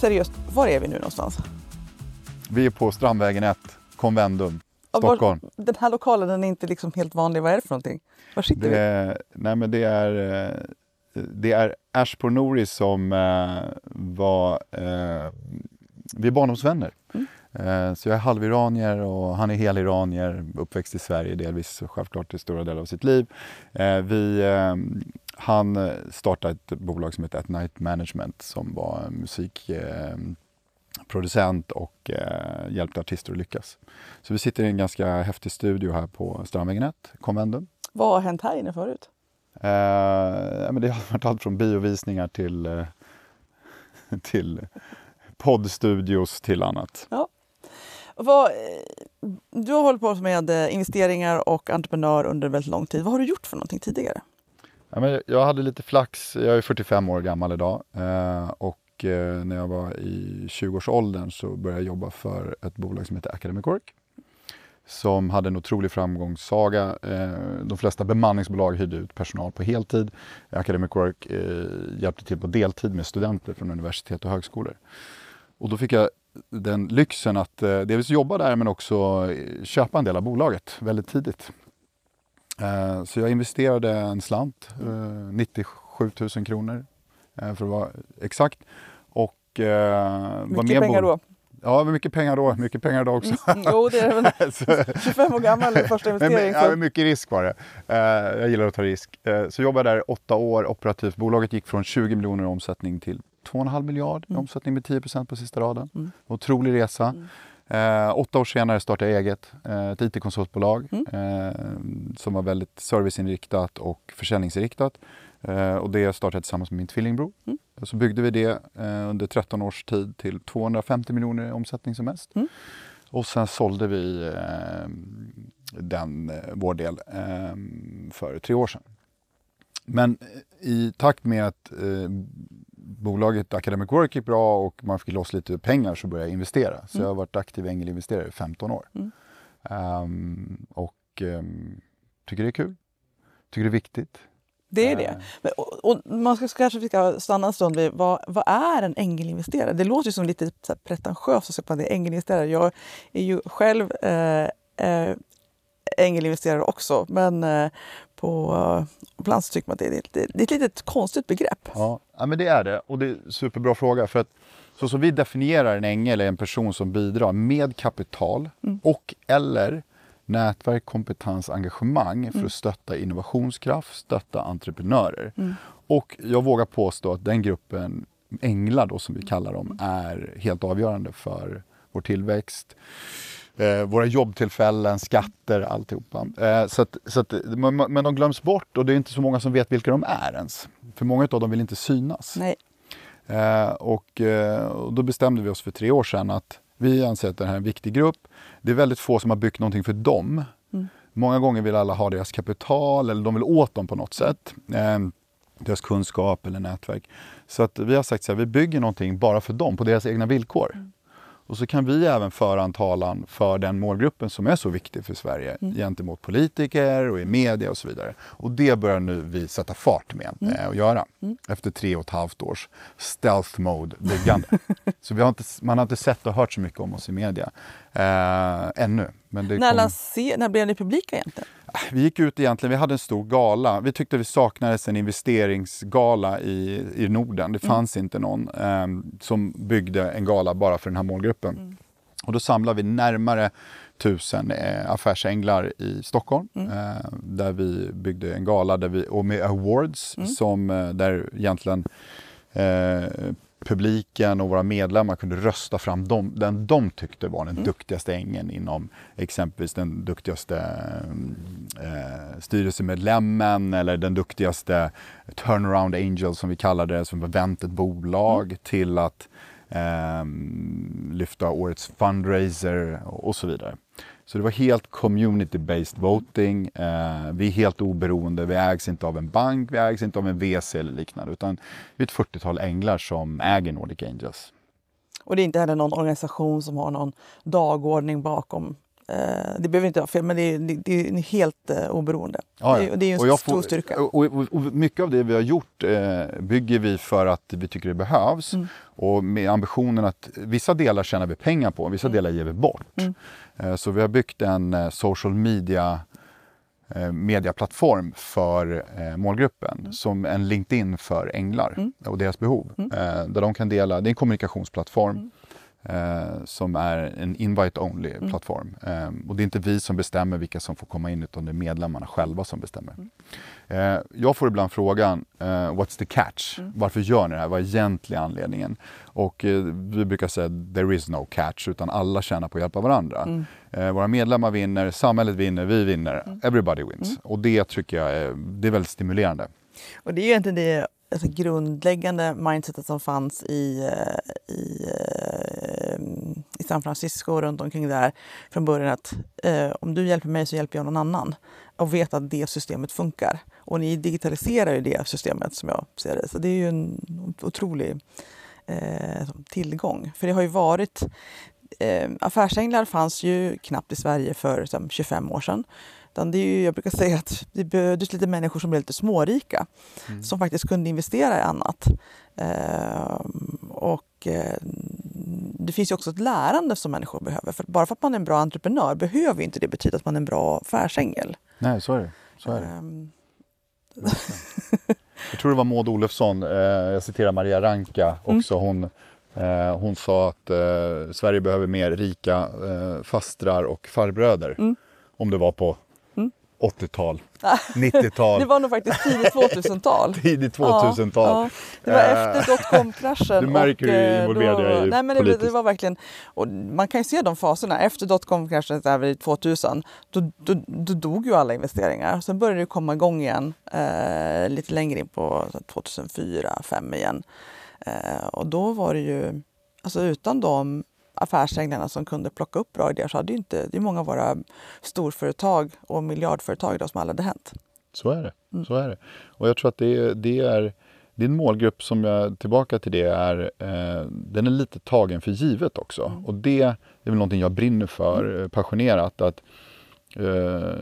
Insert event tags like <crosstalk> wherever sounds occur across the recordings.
seriöst, var är vi nu någonstans? Vi är på Strandvägen 1, Convendum, Ja, var- Stockholm. Den här lokalen den är inte liksom helt vanlig. Vad är det för någonting? Var sitter Det vi? nej men det är, eh, det är Ashpor Nouri som eh, var, eh, vi är barndomsvänner. Mm. Eh, så jag är halviranier och han är heliranier, uppväxt i Sverige delvis självklart i stora delar av sitt liv. Eh, vi, eh, han eh, startade ett bolag som heter At Night Management som var en musikproducent och eh, hjälpte artister att lyckas. Så vi sitter i en ganska häftig studio här på Strandvägen 1, Convendum. Vad har hänt här inne förut? Eh, ja, men det har varit allt från biovisningar till, eh, <laughs> till poddstudios till annat. Vad, eh, du har hållit på med eh, investeringar och entreprenör under väldigt lång tid. Vad har du gjort för någonting tidigare? Ja, men jag hade lite flax. Jag är 45 år gammal idag eh, och eh, när jag var i 20-årsåldern så började jag jobba för ett bolag som heter Academic Work som hade en otrolig framgångssaga. Eh, de flesta bemanningsbolag hyrde ut personal på heltid. Academic Work eh, hjälpte till på deltid med studenter från universitet och högskolor. Och då fick jag den lyxen att eh, dels jobba där men också köpa en del av bolaget väldigt tidigt. Eh, så jag investerade en slant, eh, 97 000 kronor eh, för att vara exakt. Och eh, Mycket pengar då? Ja, mycket pengar då. Mycket pengar då också. Mm, jo, det är väl <laughs> <laughs> Så- 25 år gammal första men, investering. ja, men mycket risk var det. Eh, jag gillar att ta risk. Eh, så jobbade jag där åtta år operativt. Bolaget gick från 20 miljoner i omsättning till 2,5 miljard i Mm. omsättning med 10% på sista raden. Mm. Otrolig resa. Eh, åtta år senare startade jag eget, eh, ett IT-konsultbolag Mm. eh, som var väldigt serviceinriktat och försäljningsinriktat. Eh, och det startade jag tillsammans med min tvillingbror. Mm. Så byggde vi det eh, under 13 års tid till 250 miljoner i omsättning som mest. Mm. Och sen sålde vi eh, den, vår del för tre år sedan. Men i takt med att bolaget Academic Work gick bra och man fick loss lite pengar så började jag investera. Så Mm. jag har varit aktiv ängelinvesterare i 15 år. Mm. Ehm, och ehm, tycker det är kul. Tycker det är viktigt. Det är det. Eh, Men, och, och man ska kanske ska stanna en stund vid vad, vad är en ängelinvesterare? Det låter ju som lite så här, pretentiöst att säga det är ängelinvesterare. Jag är ju själv eh, eh, ängelinvesterare också, men eh, på ibland så tycker man att det är, lite, det är ett litet konstigt begrepp. Ja, ja, men det är det. Och det är en superbra fråga. För att så som vi definierar en ängel är en person som bidrar med kapital Mm. och eller nätverk, kompetens, engagemang för Mm. att stötta innovationskraft, stötta entreprenörer. Mm. Och jag vågar påstå att den gruppen änglar då som vi kallar dem är helt avgörande för vår tillväxt, eh, våra jobbtillfällen, skatter, alltihopa. Eh, så att, så att, men, de glöms bort och det är inte så många som vet vilka de är ens. För många av dem vill inte synas. Eh, och, eh, och då bestämde vi oss för tre år sedan att vi anser att det här är en viktig grupp. Det är väldigt få som har byggt någonting för dem. Mm. Många gånger vill alla ha deras kapital eller de vill åt dem på något sätt. Eh, deras kunskap eller nätverk. Så att vi har sagt så här, vi bygger någonting bara för dem, på deras egna villkor. Mm. Och så kan vi även föra en talan för den målgruppen som är så viktig för Sverige Mm. gentemot politiker och i media och så vidare. Och det börjar nu vi sätta fart med Mm. eh, att göra. Mm. Efter tre och ett halvt års stealth mode byggande. <laughs> så vi har inte, man har inte sett och hört så mycket om oss i media eh, ännu. När, lanser, när blev ni publika egentligen? vi gick ut egentligen, vi hade en stor gala. Vi tyckte vi saknades en investeringsgala i, i Norden. Det Mm. fanns inte någon ehm, som byggde en gala bara för den här målgruppen. Mm. Och då samlade vi närmare tusen eh, affärsänglar i Stockholm. Mm. Eh, där vi byggde en gala där vi, och med awards Mm. som, eh, där egentligen eh, publiken och våra medlemmar kunde rösta fram dem, den de tyckte var den Mm. duktigaste ängen inom exempelvis den duktigaste eh, styrelsemedlemmen eller den duktigaste turnaround angel som vi kallade det, som var vänt ett bolag Mm. till att Ehm, lyfta årets fundraiser och, så vidare. Så det var helt community-based voting. Eh, vi är helt oberoende. Vi ägs inte av en bank, vi ägs inte av en VC eller liknande. Utan vi är ett 40-tal änglar som äger Nordic Angels. Och det är inte heller någon organisation som har någon dagordning bakom det behöver inte vara fel, men det är, det, det är helt eh, oberoende. Ja, Det, ja. är- det är en Och stor får- styrka. Och, och, och mycket av det vi har gjort eh, bygger vi för att vi tycker det behövs. Mm. Och med ambitionen att vissa delar tjänar vi pengar på, vissa delar ger vi bort. Mm. Eh, så vi har byggt en eh, social media eh, mediaplattform för eh, målgruppen som en LinkedIn för änglar Mm. och deras behov. Mm. Eh, där de kan dela, det är en kommunikationsplattform Mm. Eh, som är en invite-only Mm. plattform. Eh, och det är inte vi som bestämmer vilka som får komma in utan det är medlemmarna själva som bestämmer. Mm. Eh, jag får ibland frågan, eh, what's the catch? Mm. Varför gör ni det här? Vad är egentligen anledningen? Och eh, vi brukar säga there is no catch utan alla tjänar på att hjälpa varandra. Mm. Eh, våra medlemmar vinner, samhället vinner, vi vinner, Mm. everybody wins. Och det tycker jag är, det är väldigt stimulerande. Och det är ju egentligen det alltså, grundläggande mindsetet som fanns i, eh, i, eh, i San Francisco och runt omkring där från början. Att eh, om du hjälper mig så hjälper jag någon annan. Och vet att det systemet funkar. Och ni digitaliserar ju det systemet som jag ser det. Så det är ju en otrolig eh, tillgång. För det har ju varit eh, affärsänglar fanns ju knappt i Sverige för som, 25 år sedan. Utan det är ju, jag brukar säga att det behövdes lite människor som blev lite smårika som faktiskt kunde investera i annat. Ehm, och eh, det finns ju också ett lärande som människor behöver. För bara för att man är en bra entreprenör behöver inte det betyda att man är en bra affärsängel. Nej, så är det. Så är det. Ehm, Jag tror det var Maud Olofsson, eh, jag citerar Maria Ranka också, hon, eh, hon sa att eh, Sverige behöver mer rika eh, fastrar och farbröder. Mm. Om det var på Mm. 80-tal, 90-tal, <laughs> det var nog faktiskt tidigt 2000-tal. <laughs> tidigt 2000-tal. Ja, ja. Det var Eh, efter dotcom-kraschen. <laughs> du märker hur eh, involverad jag är nej, men det, det var verkligen, och Man kan ju se de faserna. Efter dotcom-kraschen där vid 2000, då, då, då dog ju alla investeringar. Sen började det komma igång igen eh, lite längre in på 2004, 2005 igen. Eh, och då var det ju, alltså utan de affärsänglarna som kunde plocka upp bra idéer så hade ju inte, det är många av våra storföretag och miljardföretag idag som aldrig hade hänt. Så är det. Mm. Så är det. Och jag tror att det, det är det en målgrupp som jag, tillbaka till det, är, eh, den är lite tagen för givet också. Mm. Och det är väl någonting jag brinner för eh, passionerat. Att, eh,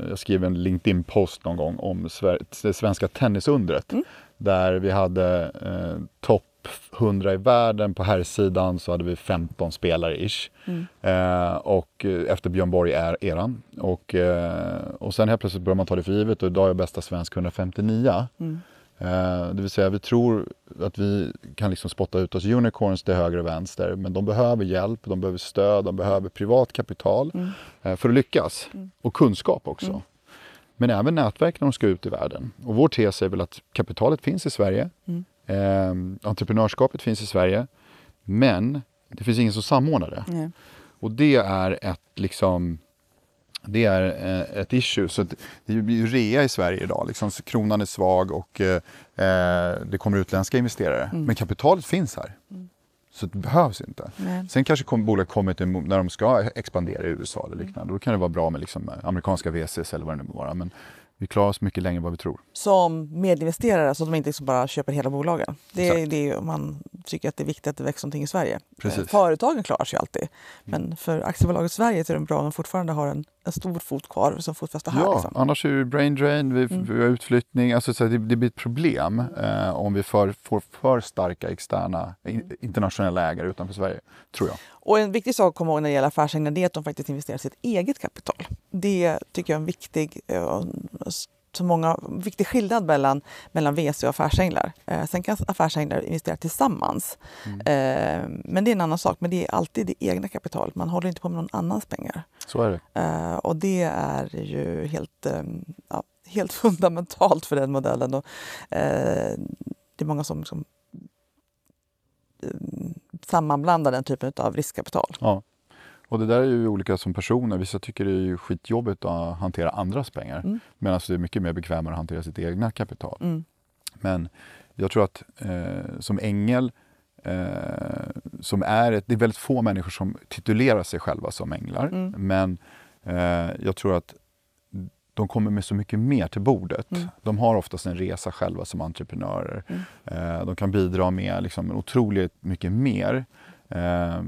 jag skrev en LinkedIn-post någon gång om Sver- det svenska tennisundret. Mm. Där vi hade eh, topp 100 i världen. På här sidan så hade vi 15 spelare ish. Mm. Eh, och eh, efter Björn Borg är eran. Och, eh, och sen helt plötsligt börjar man ta det för givet och idag är jag bästa svensk 159. Mm. Eh, det vill säga vi tror att vi kan liksom spotta ut oss unicorns till höger och vänster. Men de behöver hjälp, de behöver stöd, de behöver privat kapital Mm. eh, för att lyckas. Mm. Och kunskap också. Mm. Men även nätverk när de ska ut i världen. Och vår tes är väl att kapitalet finns i Sverige. Mm. Eh, entreprenörskapet finns i Sverige. Men det finns ingen som samordnar det. Nej. Och det är ett liksom det är eh, ett issue. Så det blir ju rea i Sverige idag. Liksom, kronan är svag och eh, eh, det kommer utländska investerare. Mm. Men kapitalet finns här. Mm. Så det behövs inte. Nej. Sen kanske kom, bolag kommer till när de ska expandera i USA Mm. eller liknande. Då kan det vara bra med liksom, amerikanska VCs eller vad det nu må vara. Men vi klarar oss mycket längre än vad vi tror. som medinvesterare så att de inte liksom bara köper hela bolagen. Det Exakt. det är, man tycker att det är viktigt att det växer någonting i Sverige. Precis. Eh, Företagen klarar sig alltid. Men för aktiebolaget Sverige så är det bra om de fortfarande har en, en stor fot kvar som fotfäste här. Ja, Liksom. annars är det brain drain, vi, Mm. vi har utflyttning. Alltså, så det, det blir ett problem eh, om vi för, får för starka externa in, internationella ägare utanför Sverige, tror jag. Och en viktig sak att komma ihåg när det gäller affärsänglar det är att de faktiskt investerar sitt eget kapital. Det tycker jag är en viktig, eh, så många, viktig skillnad mellan, mellan VC och affärsänglar. Eh, sen kan affärsänglar investera tillsammans. Mm. Eh, men det är en annan sak. Men det är alltid det egna kapitalet. Man håller inte på med någon annans pengar. Så är det. Eh, och det är ju helt, eh, ja, helt <laughs> fundamentalt för den modellen. Och, eh, det är många som, som eh, sammanblandar den typen av riskkapital. Ja. Och det där är ju olika som personer. Vissa tycker det är skitjobbigt att hantera andras pengar. Mm. Medan det är mycket mer bekvämare att hantera sitt egna kapital. Mm. Men jag tror att eh, som ängel, eh, som är ett, det är väldigt få människor som titulerar sig själva som änglar. Mm. Men eh, jag tror att de kommer med så mycket mer till bordet. Mm. De har oftast en resa själva som entreprenörer. Mm. Eh, de kan bidra med liksom, otroligt mycket mer eh,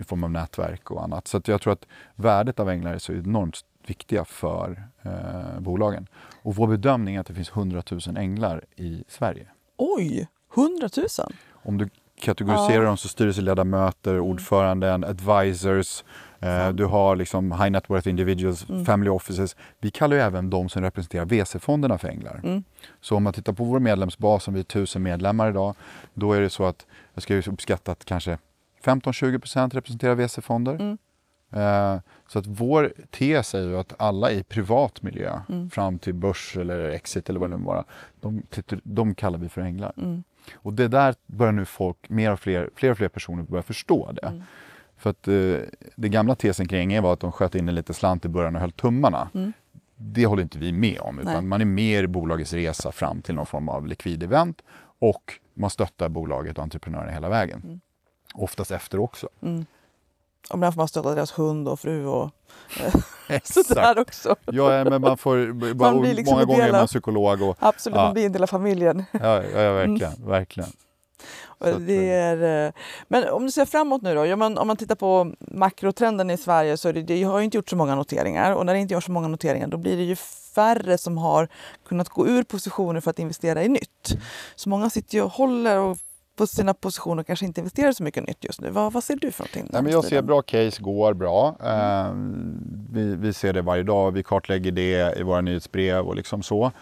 i form av nätverk och annat. Så jag tror att värdet av änglar är så enormt viktiga för eh, bolagen. Och vår bedömning är att det finns 100 000 änglar i Sverige. Oj, 100 000? Om du kategoriserar ja. dem så styrelseledamöter, mm. ordföranden, advisors, eh, du har liksom high net worth individuals, mm. family offices. Vi kallar ju även de som representerar VC-fonderna för änglar. Mm. Så om man tittar på vår medlemsbas, som vi är tusen medlemmar idag, då är det så att jag skulle uppskatta att kanske 15-20% representerar VC-fonder. Mm. Eh, så att vår tes är ju att alla i privat miljö, mm. fram till börs eller exit eller vad det nu vara, de, de kallar vi för änglar. Mm. Och det där börjar nu folk, mer och fler, fler och fler personer börja förstå det. Mm. För att eh, det gamla tesen kring änglar var att de sköt in en liten slant i början och höll tummarna. Mm. Det håller inte vi med om, utan Nej. man är mer i bolagets resa fram till någon form av likvid event och man stöttar bolaget och entreprenören hela vägen. Oftast efter också. Mm. Och ibland får man stötta deras hund och fru och <laughs> eh, <laughs> sådär också. Ja, men man får, <laughs> man blir liksom många gånger är man psykolog. Och, absolut, ja. man blir en del av familjen. Ja, ja verkligen. Mm. verkligen. Det är, eh, men om du ser framåt nu då, ja, man, om man tittar på makrotrenden i Sverige så det, det har ju inte gjort så många noteringar och när det inte görs så många noteringar då blir det ju färre som har kunnat gå ur positioner för att investera i nytt. Så många sitter ju och håller och på sina positioner och kanske inte investerar så mycket nytt just nu. Vad, vad ser du för någonting? Nej, men jag ser bra case, går bra. Eh, vi, vi ser det varje dag, vi kartlägger det i våra nyhetsbrev och liksom så.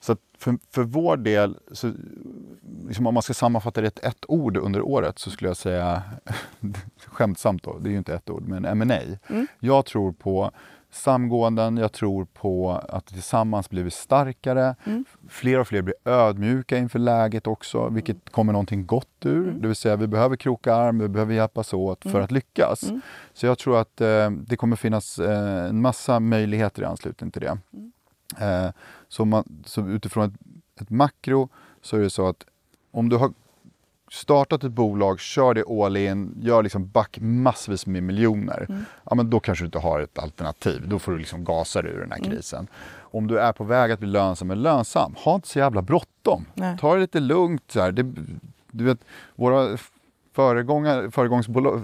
Så för, för vår del, så, liksom om man ska sammanfatta det ett, ett ord under året så skulle jag säga, <laughs> skämtsamt då, det är ju inte ett ord, men M&A. Mm. Jag tror på samgåenden. Jag tror på att tillsammans blir vi starkare. Mm. Fler och fler blir ödmjuka inför läget också, vilket mm. kommer någonting gott ur. Mm. Det vill säga, vi behöver kroka arm, vi behöver hjälpas åt för mm. att lyckas. Mm. Så jag tror att eh, det kommer finnas eh, en massa möjligheter i anslutning till det. Mm. Eh, så, man, så utifrån ett, ett makro så är det så att om du har startat ett bolag, kör det all in, gör liksom back massvis med miljoner. Mm. Ja, men då kanske du inte har ett alternativ. Då får du liksom gasa ur den här mm. krisen. Mm. Om du är på väg att bli lönsam eller lönsam, ha inte så jävla bråttom. Ta det lite lugnt. Så här. Det, du vet, våra föregångsbolag,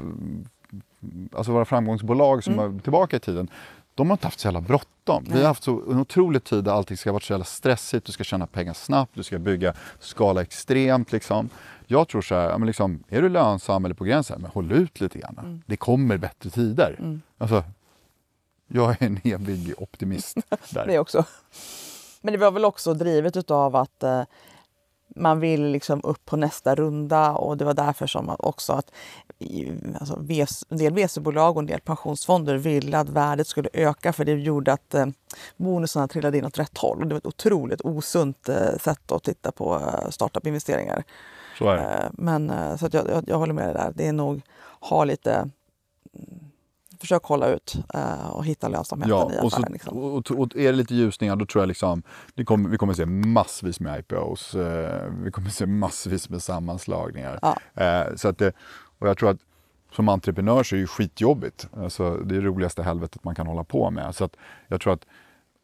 alltså våra framgångsbolag som mm. är tillbaka i tiden, de har inte haft så jävla bråttom. Vi har haft så en otrolig tid där allting ska vara så jävla stressigt, du ska tjäna pengar snabbt, du ska bygga skala extremt. Liksom. Jag tror så här, liksom, är du lönsam eller på gränsen, men håll ut lite grann. Mm. Det kommer bättre tider. Mm. Alltså, jag är en evig optimist <laughs> där. det också. Men det var väl också drivet utav att eh, man vill liksom upp på nästa runda och det var därför som också att alltså, en del VC-bolag och en del pensionsfonder ville att värdet skulle öka för det gjorde att eh, bonusarna trillade in åt rätt håll. Och det var ett otroligt osunt eh, sätt att titta på eh, startup-investeringar. Så är det. Eh, men, eh, så att jag, jag, jag håller med dig där. Det är nog ha lite mm, försök hålla ut uh, och hitta lönsamheten ja, i affären. Och, liksom. och, och, är det lite ljusningar då tror jag liksom, kommer, vi kommer se massvis med IPOs. Uh, vi kommer se massvis med sammanslagningar. Ja. Uh, så att det, och jag tror att som entreprenör så är det skitjobbigt. Alltså, det är det roligaste helvetet man kan hålla på med. Så att jag tror att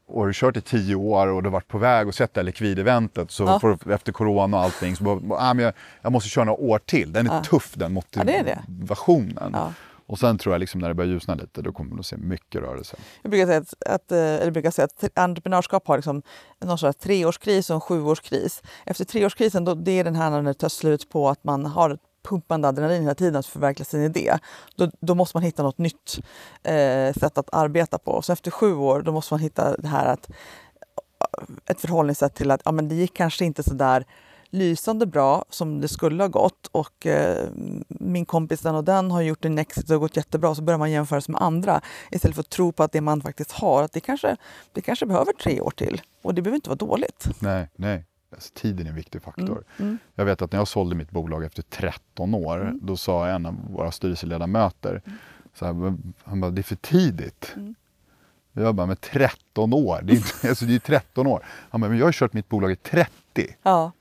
och har du kört i tio år och du har varit på väg och sett det här likvideventet så ja. får efter corona och allting så ah, men jag, jag, måste köra några år till. Den är ja. tuff den motivationen. Ja, det det. Och sen tror jag liksom när det börjar ljusna lite då kommer man att se mycket rörelse. Jag brukar säga att, att, eh, eller brukar säga att entreprenörskap har liksom någon sorts treårskris och en sjuårskris. Efter treårskrisen då, det är den här när det tar slut på att man har pumpande adrenalin hela tiden att förverkliga sin idé. Då, då måste man hitta något nytt eh, sätt att arbeta på. Så efter sju år då måste man hitta det här att ett förhållningssätt till att ja, men det gick kanske inte så där lysande bra som det skulle ha gått och eh, min kompis den och den har gjort en exit och gått jättebra så börjar man jämföra sig med andra istället för att tro på att det man faktiskt har, att det kanske, det kanske behöver tre år till och det behöver inte vara dåligt. Nej, nej. Alltså, tiden är en viktig faktor. Mm, mm. Jag vet att när jag sålde mitt bolag efter 13 år, mm. då sa en av våra styrelseledamöter, mm. så här, han bara, det är för tidigt. Mm. Jag bara, med 13 år? Det är, <laughs> alltså, det är 13 år. Han bara, men jag har kört mitt bolag i 30. Ja.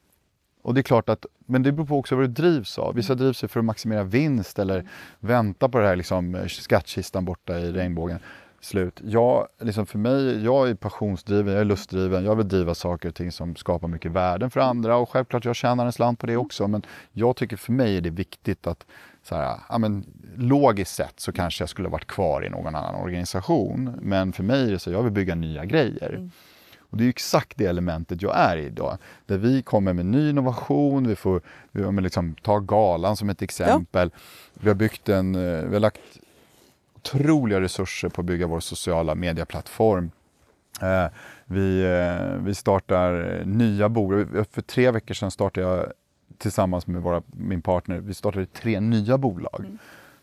Och det är klart att, men det beror på också vad du drivs av. Vissa drivs för att maximera vinst eller vänta på det här liksom, skattkistan borta i regnbågen slut. Jag, liksom för mig, jag är passionsdriven, jag är lustdriven. Jag vill driva saker och ting som skapar mycket värden för andra och självklart jag tjänar en slant på det också. Men jag tycker för mig är det viktigt att så här, ja, men, logiskt sett så kanske jag skulle varit kvar i någon annan organisation. Men för mig är det så, jag vill bygga nya grejer. Och det är exakt det elementet jag är i idag. Där vi kommer med ny innovation, vi får vi liksom, ta galan som ett exempel. Vi har byggt en, eh, vi har lagt otroliga resurser på att bygga vår sociala medieplattform. Eh, vi, eh, vi startar nya bolag. För tre veckor sedan startade jag tillsammans med våra, min partner, vi startade tre nya bolag. Mm.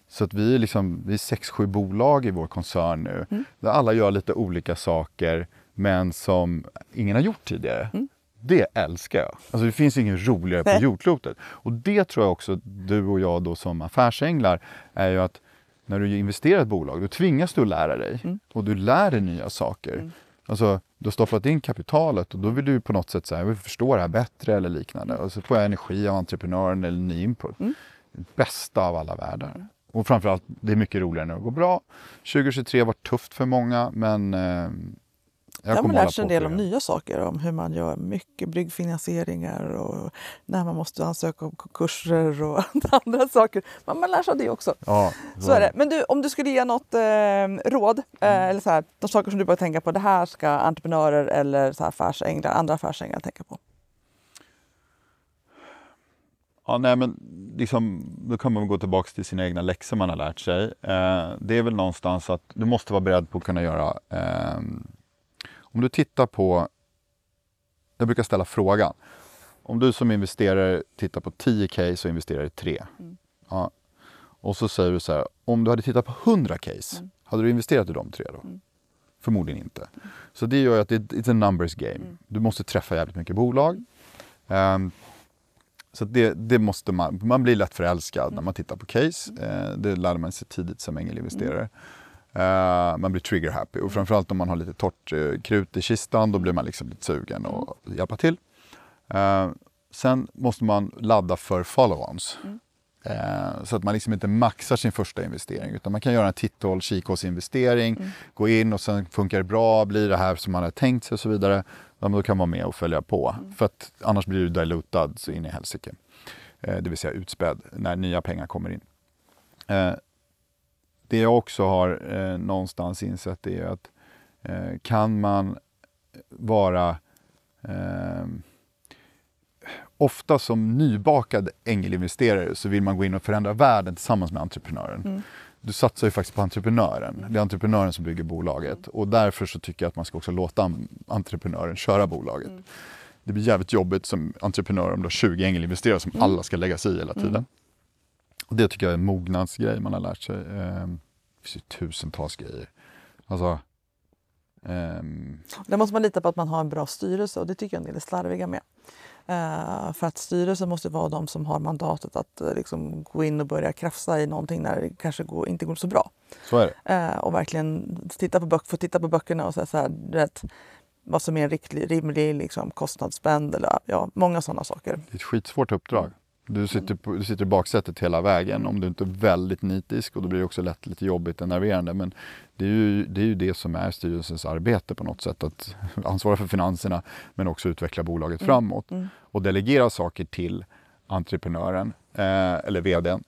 Så att vi är, liksom, vi är sex, sju bolag i vår koncern nu. Mm. Där alla gör lite olika saker men som ingen har gjort tidigare. Mm. Det älskar jag. Alltså det finns inget roligare på jordklotet. Och det tror jag också du och jag då som affärsänglar är ju att när du investerar i ett bolag då tvingas du lära dig Mm. och du lär dig nya saker. Mm. Alltså, du har stoppat in kapitalet och då vill du på något sätt säga, jag vill förstå det här bättre eller liknande. Och så får jag energi av entreprenören eller ny input. Mm. Bästa av alla världar. Och framförallt, det är mycket roligare när det går bra. 2023 var tufft för många men eh, jag Där har man lärt sig en del om nya saker, om hur man gör mycket bryggfinansieringar och när man måste ansöka om konkurser och <laughs> andra saker. Men man lär sig av det också. Ja, Så är det. Men du, om du skulle ge något eh, råd, eh, Mm. eller så här, de saker som du bör tänka på, det här ska entreprenörer eller så här affärsänglar, andra affärsänglar tänka på. Ja, nej, men liksom, då kan man gå tillbaka till sina egna läxor man har lärt sig. Eh, det är väl någonstans att du måste vara beredd på att kunna göra... Om du tittar på... Jag brukar ställa frågan. Om du som investerare tittar på 10 case och investerar i 3. Mm. Ja, och så säger du så här, om du hade tittat på 100 case, Mm. hade du investerat i de tre då? Mm. Förmodligen inte. Så det gör ju att det it's a numbers game. Mm. Du måste träffa jävligt mycket bolag. Ehm, så det, det måste man, man blir lätt förälskad när man tittar på case. Eh, det lärde man sig tidigt som ängelinvesterare. Eh, man blir trigger happy och framförallt om man har lite torrt eh, krut i kistan då blir man liksom lite sugen att hjälpa till. Eh, sen måste man ladda för follow-ons. Mm. Eh, så att man liksom inte maxar sin första investering utan man kan göra en titthåll kikhålsinvestering, Mm. gå in och sen funkar det bra, blir det här som man har tänkt sig och så vidare. Ja, då kan man vara med och följa på. Mm. För att annars blir du dilutad så in i helsike. Det vill säga utspädd när nya pengar kommer in. Det jag också har eh, någonstans insett är att eh, kan man vara eh, Ofta som nybakad ängelinvesterare så vill man gå in och förändra världen tillsammans med entreprenören. Mm. Du satsar ju faktiskt på entreprenören. Det är entreprenören som bygger bolaget. Och därför så tycker jag att man ska också låta en- entreprenören köra bolaget. Mm. Det blir jävligt jobbigt som entreprenör om du har 20 ängelinvesterare som Mm. alla ska lägga sig i hela tiden. Mm. Och det tycker jag är en mognadsgrej man har lärt sig. Ehm, Det finns ju tusentals grejer. Alltså, ehm, Där måste man lita på att man har en bra styrelse och det tycker jag en del är slarviga med. Eh, för att styrelsen måste vara de som har mandatet att eh, liksom, gå in och börja krafsa i någonting när det kanske går, inte går så bra. så. Eh, och verkligen titta på, böck, få titta på böckerna och säga så här, vet, vad som är en riktlig, rimlig liksom, kostnadsspänd eller ja, många sådana saker. Det är ett skitsvårt uppdrag. Du sitter, på, du sitter i baksätet hela vägen om du inte är väldigt nitisk och då blir det också lätt lite jobbigt och nerverande. Men det är, ju, det är ju det som är styrelsens arbete på något sätt. Att <laughs> ansvara för finanserna men också utveckla bolaget Mm. framåt. Mm. Och delegera saker till entreprenören eh, eller vdn.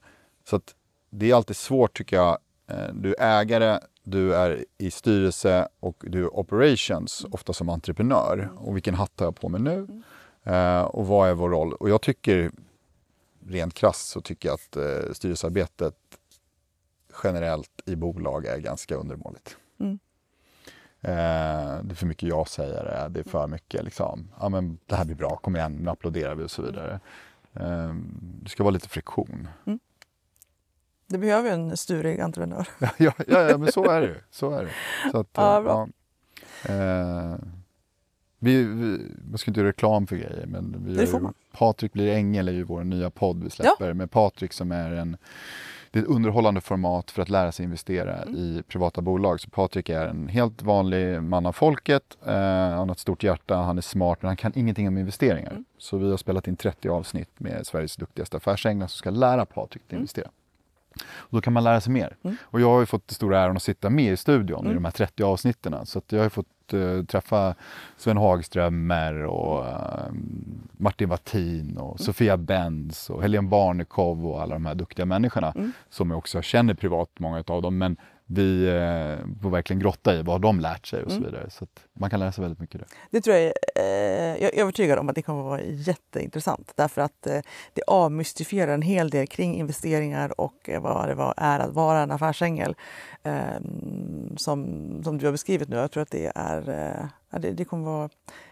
Så att det är alltid svårt tycker jag. Eh, du är ägare, du är i styrelse och du är operations, ofta som entreprenör. Och vilken hatt har jag på mig nu? Eh, och vad är vår roll? Och jag tycker, rent krasst så tycker jag att eh, styrelsearbetet generellt i bolag är ganska undermåligt. Mm. Eh, det är för mycket jag-sägare, det är för mycket liksom, ja men det här blir bra, kom igen, nu applåderar vi och så vidare. Eh, det ska vara lite friktion. Det behöver ju en sturig entreprenör. <laughs> ja, ja, ja, men så är det ju. Så är det. Så att, <laughs> Ja, eh, bra. ja. Eh, vi, vi, man ska inte göra reklam för grejer, men vi Det får ju, man. Patrik blir ängel är ju vår nya podd vi släpper med Patrik som är en det är ett underhållande format för att lära sig investera Mm. i privata bolag. Så Patrik är en helt vanlig man av folket. Eh, han har ett stort hjärta, han är smart men han kan ingenting om investeringar. Mm. Så vi har spelat in 30 avsnitt med Sveriges duktigaste affärsänglar som ska lära Patrik att Mm. investera. Och då kan man lära sig mer. Mm. Och jag har ju fått det stora äran att sitta med i studion i Mm. de här 30 avsnitten. Så jag har fått fått uh, träffa Sven Hagströmer och uh, Martin Wattin och mm. Sofia Benz och Helene Barnekow och alla de här duktiga människorna mm. som jag också känner privat, många av dem. Men vi eh, får verkligen grotta i vad de lärt sig och så mm. vidare. Så man kan lära sig väldigt mycket där. Det tror jag, eh, jag är övertygad om att det kommer att vara jätteintressant därför att eh, det avmystifierar en hel del kring investeringar och eh, vad det var, är att vara en affärsängel eh, som, som du har beskrivit nu. Jag tror att det är eh, det, det kommer vara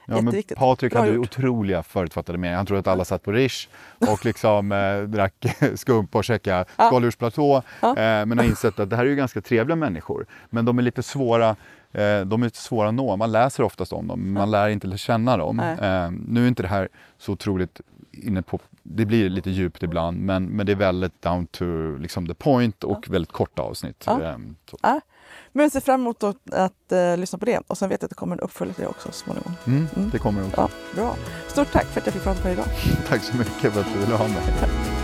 ja, jätteviktigt. Patrik hade gjort. otroliga förutfattade meningar. Han trodde att alla satt på Rish och liksom eh, drack <laughs> skumpa och käkade skaldjursplatå. Ja. Eh, men har insett att det här är ju ganska trevliga människor. Men de är lite svåra eh, de är lite svåra att nå. Man läser oftast om dem, man lär inte känna dem. Eh, nu är inte det här så otroligt inne på det blir lite djupt ibland men, men det är väldigt down to liksom, the point och ja. väldigt korta avsnitt. Ja. Ehm, ja. Men jag ser fram emot att, att uh, lyssna på det och sen vet jag att det kommer en uppföljare också småningom. Mm, mm. Det kommer också. Ja, bra. Stort tack för att jag fick prata med dig idag. <laughs> tack så mycket för att du ville ha mig.